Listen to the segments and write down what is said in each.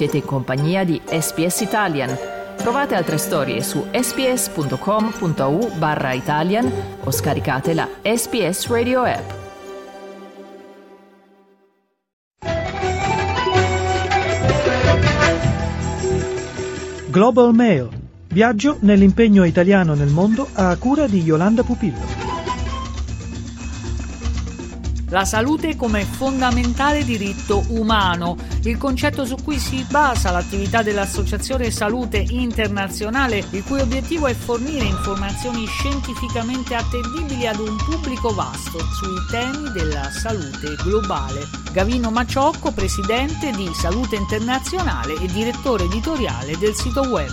Siete in compagnia di SPS Italian. Trovate altre storie su sps.com.au barra Italian o scaricate la SPS Radio app. Global Mail. Viaggio nell'impegno italiano nel mondo a cura di Yolanda Pupillo. La salute come fondamentale diritto umano, il concetto su cui si basa l'attività dell'Associazione Salute Internazionale, il cui obiettivo è fornire informazioni scientificamente attendibili ad un pubblico vasto sui temi della salute globale. Gavino Maciocco, presidente di Salute Internazionale e direttore editoriale del sito web.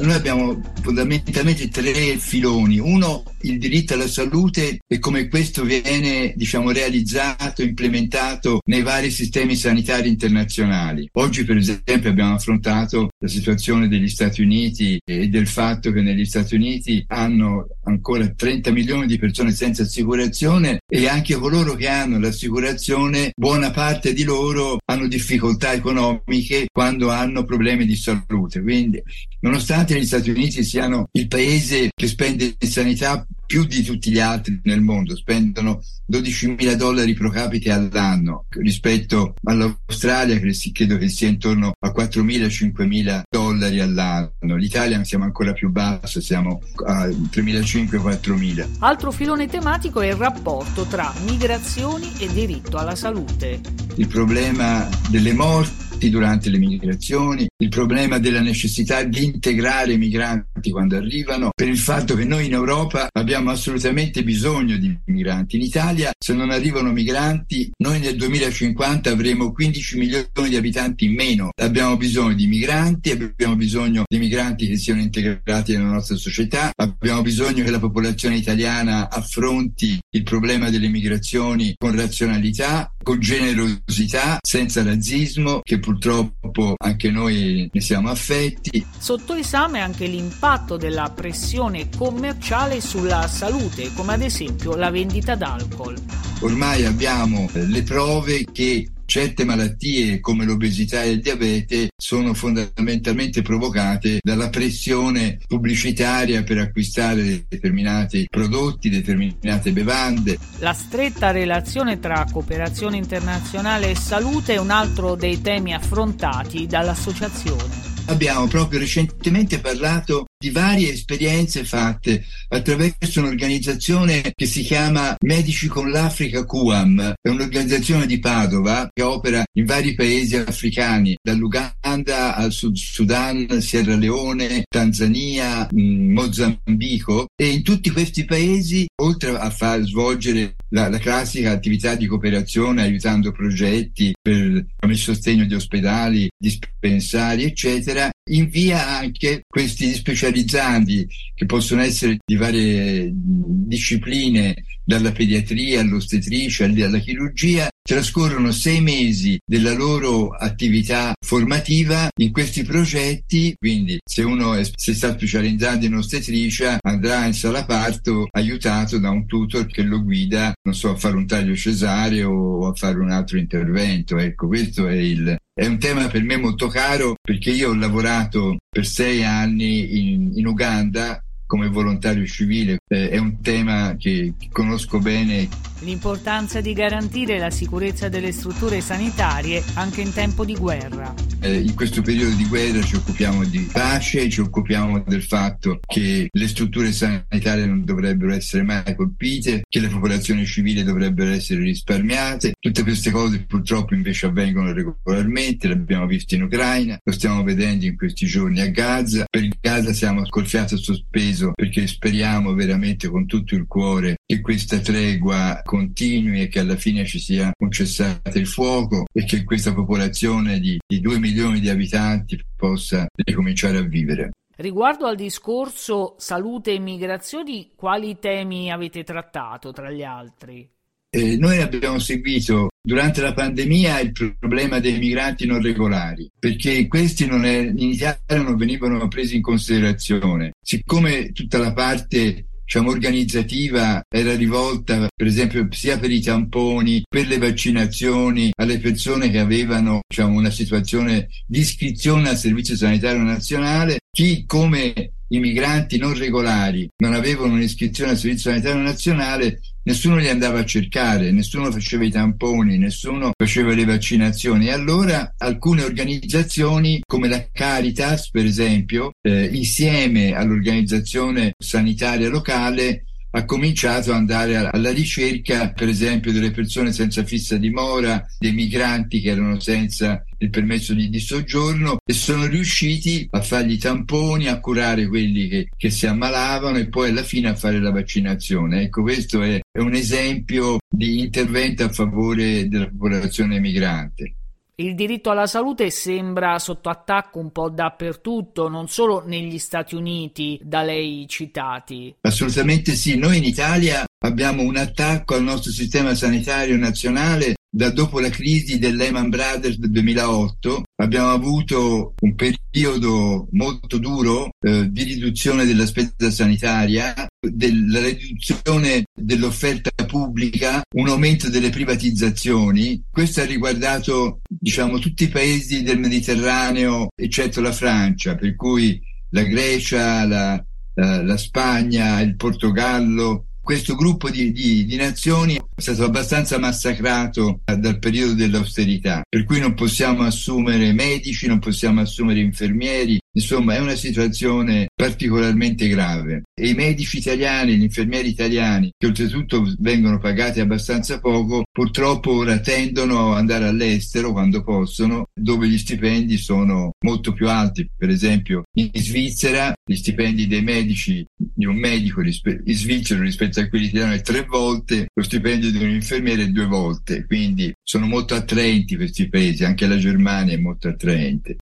Noi abbiamo fondamentalmente tre filoni. Uno, il diritto alla salute e come questo viene, diciamo, realizzato, implementato nei vari sistemi sanitari internazionali. Oggi, per esempio, abbiamo affrontato la situazione degli Stati Uniti e del fatto che negli Stati Uniti hanno ancora 30 milioni di persone senza assicurazione e anche coloro che hanno l'assicurazione, buona parte di loro hanno difficoltà economiche quando hanno problemi di salute. Quindi, nonostante gli Stati Uniti siano il paese che spende in sanità più di tutti gli altri nel mondo, spendono 12 mila dollari pro capite all'anno rispetto all'Australia che credo che sia intorno a 4 mila 5 mila dollari all'anno. L'Italia siamo ancora più basso, siamo a 3.500-4 mila. Altro filone tematico è il rapporto tra migrazioni e diritto alla salute. Il problema delle morti durante le migrazioni, il problema della necessità di integrare i migranti quando arrivano, per il fatto che noi in Europa abbiamo assolutamente bisogno di migranti. In Italia, se non arrivano migranti, noi nel 2050 avremo 15 milioni di abitanti in meno. Abbiamo bisogno di migranti, abbiamo bisogno di migranti che siano integrati nella nostra società, abbiamo bisogno che la popolazione italiana affronti il problema delle migrazioni con razionalità, con generosità, senza razzismo, che purtroppo anche noi ne siamo affetti. Sotto esame anche l'impatto della pressione commerciale sulla salute, come ad esempio la vendita d'alcol. Ormai abbiamo le prove che certe malattie come l'obesità e il diabete sono fondamentalmente provocate dalla pressione pubblicitaria per acquistare determinati prodotti, determinate bevande. La stretta relazione tra cooperazione internazionale e salute è un altro dei temi affrontati dall'associazione. Abbiamo proprio recentemente parlato di varie esperienze fatte attraverso un'organizzazione che si chiama Medici con l'Africa QAM, è un'organizzazione di Padova che opera in vari paesi africani, dall'Uganda al Sud Sudan, Sierra Leone, Tanzania, mm, Mozambico. E in tutti questi paesi, oltre a far svolgere la, la classica attività di cooperazione aiutando progetti per il sostegno di ospedali, dispensari, eccetera, invia anche questi specializzandi che possono essere di varie discipline, dalla pediatria all'ostetricia alla chirurgia, trascorrono sei mesi della loro attività formativa in questi progetti, quindi se uno è, si sta specializzando in ostetricia andrà in sala parto aiutato da un tutor che lo guida, non so, a fare un taglio cesareo o a fare un altro intervento. Ecco, questo è il, è un tema per me molto caro perché io ho lavorato per sei anni in, in Uganda come volontario civile. Eh, è un tema che conosco bene. L'importanza di garantire la sicurezza delle strutture sanitarie anche in tempo di guerra. Eh, in questo periodo di guerra ci occupiamo di pace, ci occupiamo del fatto che le strutture sanitarie non dovrebbero essere mai colpite, che le popolazioni civili dovrebbero essere risparmiate. Tutte queste cose purtroppo invece avvengono regolarmente, l'abbiamo visto in Ucraina, lo stiamo vedendo in questi giorni a Gaza. Per Gaza siamo col fiato sospeso perché speriamo veramente con tutto il cuore che questa tregua continui e che alla fine ci sia un cessate il fuoco e che questa popolazione di, di 2 milioni di abitanti possa ricominciare a vivere. Riguardo al discorso salute e migrazioni, quali temi avete trattato tra gli altri? Eh, noi abbiamo seguito durante la pandemia il problema dei migranti non regolari, perché questi non è, in Italia non venivano presi in considerazione. Siccome tutta la parte diciamo, organizzativa era rivolta per esempio sia per i tamponi, per le vaccinazioni alle persone che avevano diciamo, una situazione di iscrizione al Servizio Sanitario Nazionale, chi come i migranti non regolari non avevano un'iscrizione al Servizio Sanitario Nazionale, nessuno li andava a cercare, nessuno faceva i tamponi, nessuno faceva le vaccinazioni. E allora alcune organizzazioni come la Caritas, per esempio, eh, insieme all'organizzazione sanitaria locale, ha cominciato ad andare alla ricerca, per esempio, delle persone senza fissa dimora, dei migranti che erano senza il permesso di, di soggiorno e sono riusciti a fargli tamponi, a curare quelli che, che, si ammalavano e poi alla fine a fare la vaccinazione. Ecco, questo è, è un esempio di intervento a favore della popolazione migrante. Il diritto alla salute sembra sotto attacco un po' dappertutto, non solo negli Stati Uniti da lei citati. Assolutamente sì, noi in Italia abbiamo un attacco al nostro sistema sanitario nazionale da dopo la crisi del Lehman Brothers del 2008 abbiamo avuto un periodo molto duro eh, di riduzione della spesa sanitaria, della riduzione dell'offerta pubblica, un aumento delle privatizzazioni. Questo ha riguardato diciamo, tutti i paesi del Mediterraneo, eccetto la Francia, per cui la Grecia, la, la, la Spagna, il Portogallo, questo gruppo di, di, di, nazioni è stato abbastanza massacrato dal periodo dell'austerità, per cui non possiamo assumere medici, non possiamo assumere infermieri, Insomma, è una situazione particolarmente grave e i medici italiani, gli infermieri italiani, che oltretutto vengono pagati abbastanza poco, purtroppo ora tendono ad andare all'estero quando possono, dove gli stipendi sono molto più alti. Per esempio, in Svizzera gli stipendi dei medici di un medico in svizzero rispetto a quelli italiani è tre volte, lo stipendio di un infermiere è due volte, quindi sono molto attraenti questi paesi, anche la Germania è molto attraente.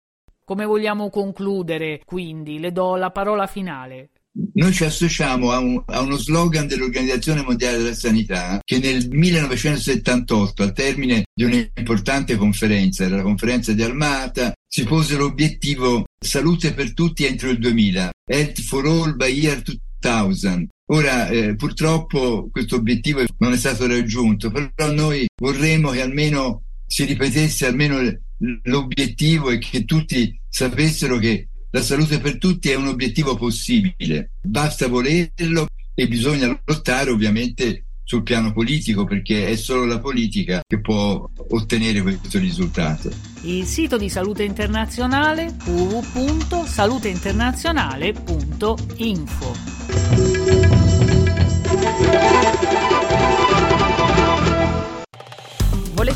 Come vogliamo concludere, quindi? Le do la parola finale. Noi ci associamo a, un, a, uno slogan dell'Organizzazione Mondiale della Sanità che nel 1978, al termine di un'importante conferenza, la conferenza di Almata, si pose l'obiettivo salute per tutti entro il 2000, Health for All by Year 2000. Ora, eh, purtroppo questo obiettivo non è stato raggiunto, però noi vorremmo che almeno si ripetesse almeno l'obiettivo è che tutti sapessero che la salute per tutti è un obiettivo possibile, basta volerlo e bisogna lottare ovviamente sul piano politico perché è solo la politica che può ottenere questo risultato. Il sito di Salute Internazionale www.saluteinternazionale.info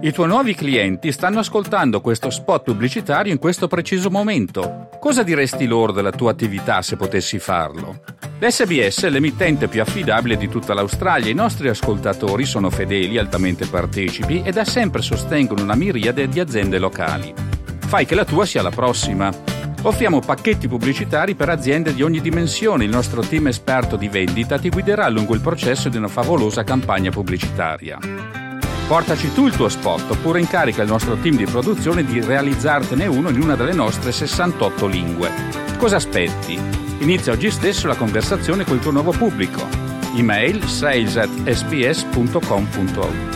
I tuoi nuovi clienti stanno ascoltando questo spot pubblicitario in questo preciso momento. Cosa diresti loro della tua attività se potessi farlo? L'SBS è l'emittente più affidabile di tutta l'Australia. I nostri ascoltatori sono fedeli, altamente partecipi e da sempre sostengono una miriade di aziende locali. Fai che la tua sia la prossima. Offriamo pacchetti pubblicitari per aziende di ogni dimensione. Il nostro team esperto di vendita ti guiderà lungo il processo di una favolosa campagna pubblicitaria. Portaci tu il tuo spot oppure incarica il nostro team di produzione di realizzartene uno in una delle nostre 68 lingue. Cosa aspetti? Inizia oggi stesso la conversazione col tuo nuovo pubblico. Email sales at sps.com.au